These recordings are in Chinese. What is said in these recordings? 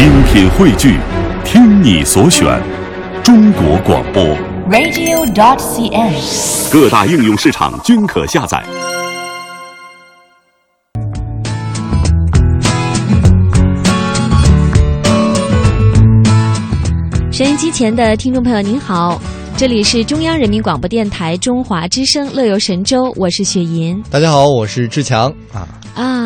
精品汇聚，听你所选，中国广播。radio.dot.cn，。各大应用市场均可下载。收音机前的听众朋友您好，这里是中央人民广播电台中华之声乐游神州，我是雪莹大家好，我是志强啊，啊。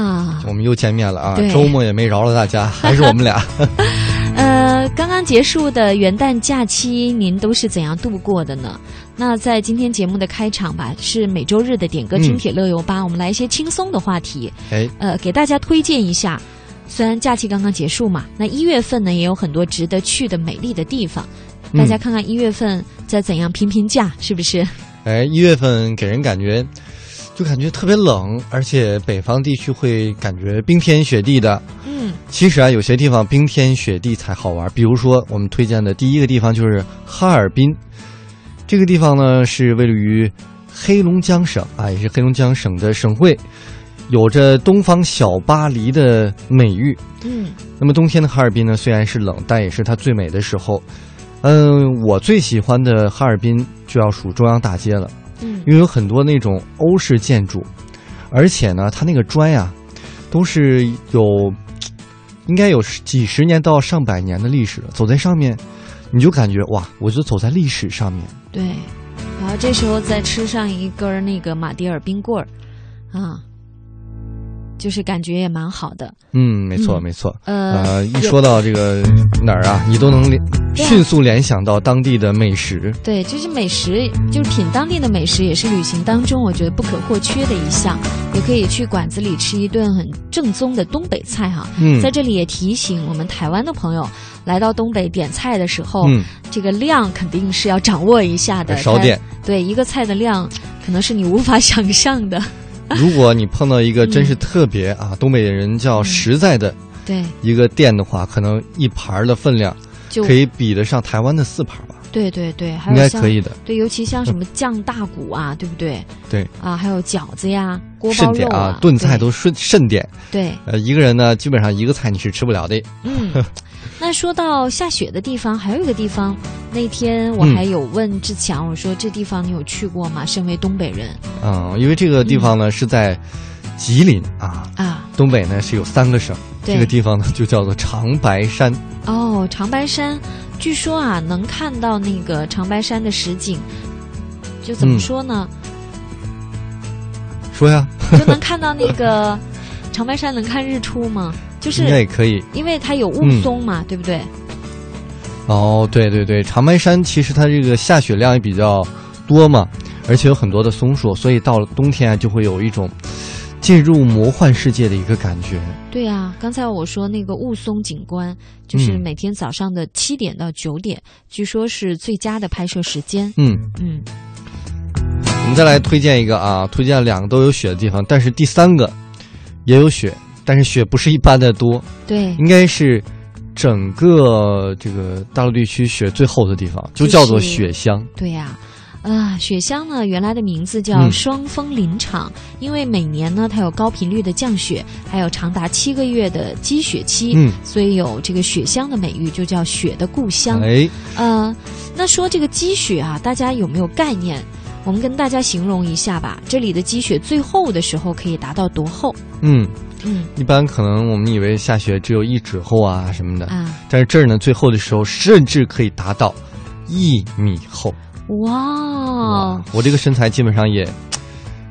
我们又见面了啊，周末也没饶了大家，还是我们俩。呃，刚刚结束的元旦假期，您都是怎样度过的呢？那在今天节目的开场吧，是每周日的点歌听铁乐游吧，我们来一些轻松的话题，哎，呃，给大家推荐一下。虽然假期刚刚结束嘛，那一月份呢也有很多值得去的美丽的地方，嗯大家看看一月份再怎样拼拼价，是不是？哎，一月份给人感觉就感觉特别冷，而且北方地区会感觉冰天雪地的。嗯，其实啊，有些地方冰天雪地才好玩，比如说我们推荐的第一个地方就是哈尔滨，这个地方呢是位于黑龙江省啊，也是黑龙江省的省会，有着“东方小巴黎”的美誉。嗯，那么冬天的哈尔滨呢，虽然是冷，但也是它最美的时候。嗯，我最喜欢的哈尔滨就要数中央大街了，嗯因为有很多那种欧式建筑，而且呢，它那个砖呀，都是有应该有几十年到上百年的历史了。走在上面，你就感觉哇，我就走在历史上面。对，然后这时候再吃上一根那个马迭尔冰棍儿，啊，就是感觉也蛮好的。嗯，没错，嗯没错。呃，呃，一说到这个哪儿啊，你都能联啊迅速联想到当地的美食。对，就是美食，就是品当地的美食，也是旅行当中我觉得不可或缺的一项。也可以去馆子里吃一顿很正宗的东北菜哈、嗯在这里也提醒我们台湾的朋友，来到东北点菜的时候，嗯，这个量肯定是要掌握一下的。它少点。对一个菜的量，可能是你无法 想象的。如果你碰到一个真是嗯特别啊，东北人叫实在的对，一个店的话，可能一盘儿的分量就可以比得上台湾的四盘吧，对对对，还应该可以的。对，尤其像什么酱大骨啊，对不对？对啊，还有饺子呀、锅包肉啊，炖菜都顺慎点。对呃，一个人呢，基本上一个菜你是吃不了的。嗯，那说到下雪的地方，还有一个地方，那天我嗯还有问志强，我说这地方你有去过吗？身为东北人嗯，因为这个地方呢是在吉林啊，啊，东北呢是有三个省，对这个地方呢就叫做长白山。哦，长白山，据说啊能看到那个长白山的实景，就怎么嗯说呢？说呀，就能看到那个 长白山能看日出吗？就应该是也可以。因为它有雾嗯凇嘛，对不对？哦，对对对，长白山其实它这个下雪量也比较多嘛，而且有很多的松树，所以到了冬天啊，就会有一种进入魔幻世界的一个感觉。对呀、刚才我说那个雾凇景观，就是嗯每天早上的七点到九点，据说是最佳的拍摄时间。嗯，嗯，我们再来推荐一个啊，推荐两个都有雪的地方，但是第三个也有雪，但是雪不是一般的多，对，应该是整个这个大陆地区雪最厚的地方，就叫做就是雪乡。对呀、啊，雪乡呢，原来的名字叫嗯双峰林场，因为每年呢它有高频率的降雪，还有长达七个月的积雪期，嗯，所以有这个雪乡的美誉，就叫雪的故乡。哎，呃，那说这个积雪啊，大家有没有概念？我们跟大家形容一下吧，这里的积雪最厚的时候可以达到多厚？嗯，嗯一般可能我们以为下雪只有一指厚啊什么的，啊，但是这儿呢，最厚的时候甚至可以达到一米厚。哇哦，我这个身材基本上也，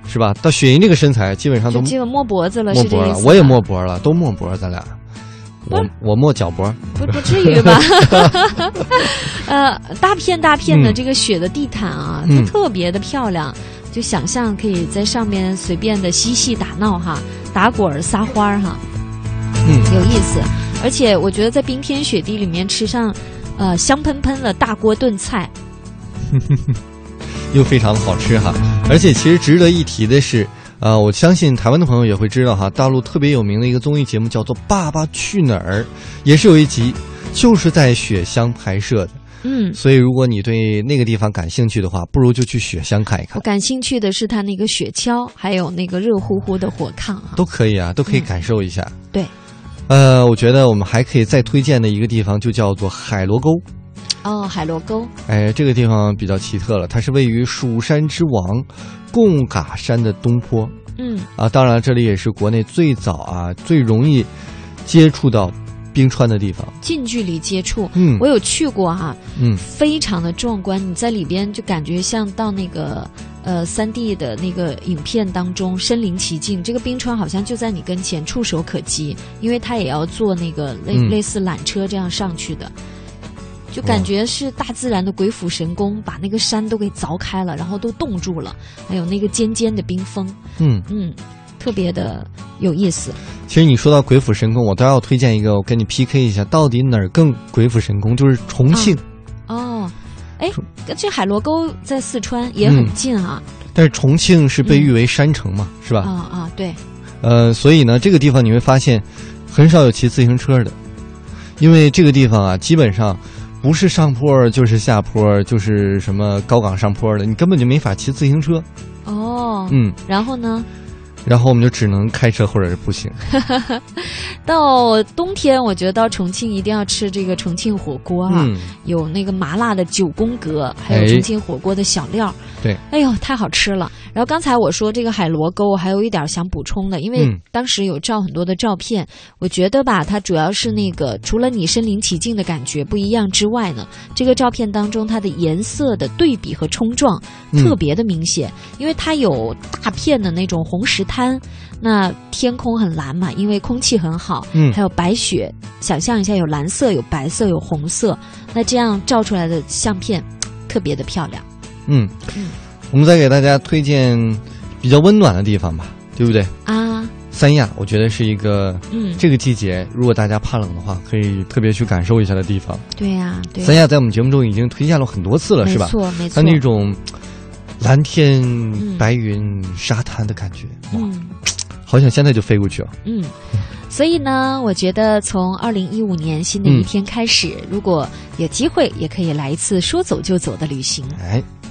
是吧？到雪莹这个身材，基本上都就这个摸脖子了，摸脖了，我也吧摸脖了，都摸脖，咱俩。我我摸脚脖，不不至于吧？呃，大片大片的嗯这个雪的地毯啊，它嗯特别的漂亮，就想象可以在上面随便的嬉戏打闹哈，打滚儿撒欢儿哈，嗯，有意思。而且我觉得在冰天雪地里面吃上，呃，香喷喷的大锅炖菜，又非常的好吃哈。而且其实值得一提的是，呃，我相信台湾的朋友也会知道哈，大陆特别有名的一个综艺节目叫做《爸爸去哪儿》，也是有一集就是在雪乡拍摄的。嗯。所以如果你对那个地方感兴趣的话，不如就去雪乡看一看，我感兴趣的是它那个雪橇，还有那个热乎乎的火炕啊。都可以啊，都可以感受一下。对，呃，我觉得我们还可以再推荐的一个地方就叫做海螺沟。哦，海螺沟，哎，这个地方比较奇特了，它是位于蜀山之王贡嘎山的东坡嗯啊。当然，这里也是国内最早啊、最容易接触到冰川的地方。近距离接触，嗯我有去过哈、嗯，非常的壮观。你在里边就感觉像到那个呃三 D 的那个影片当中身临其境，这个冰川好像就在你跟前，触手可及。因为它也要坐那个类、嗯类似缆车这样上去的，就感觉是大自然的鬼斧神工，把那个山都给凿开了，然后都冻住了，还有那个尖尖的冰峰，嗯，嗯，特别的有意思。其实你说到鬼斧神工，我倒要推荐一个，我跟你 PK 一下，到底哪儿更鬼斧神工？就是重庆，哦，哎，这海螺沟在四川也很近啊，但是重庆是被誉为山城嘛，是吧？啊啊，对，呃，所以呢，这个地方你会发现很少有骑自行车的，因为这个地方啊，基本上不是上坡就是下坡，就是什么高岗上坡的，你根本就没法骑自行车。哦，嗯，然后呢，然后我们就只能开车或者是步行。到冬天，我觉得到重庆一定要吃这个重庆火锅啊，嗯，有那个麻辣的九宫格，还有哎重庆火锅的小料。对，哎呦，太好吃了。然后刚才我说这个海螺沟，还有一点想补充的，因为嗯当时有照很多的照片，我觉得吧，它主要是那个除了你身临其境的感觉不一样之外呢，这个照片当中它的颜色的对比和冲撞嗯特别的明显，因为它有大片的那种红石滩，那天空很蓝嘛，因为空气很好，嗯还有白雪，想象一下有蓝色、有白色、有红色，那这样照出来的相片特别的漂亮。嗯嗯，我们再给大家推荐比较温暖的地方吧，对不对？啊，三亚，我觉得是一个嗯，这个季节，如果大家怕冷的话，可以特别去感受一下的地方。对呀、对三亚在我们节目中已经推荐了很多次了，是吧没？错，没它错。那种蓝天、嗯。白云、沙滩的感觉，哇，嗯。好想现在就飞过去啊。嗯，所以呢，我觉得从二零一五年新的一天开始，如果有机会，也可以来一次说走就走的旅行。哎，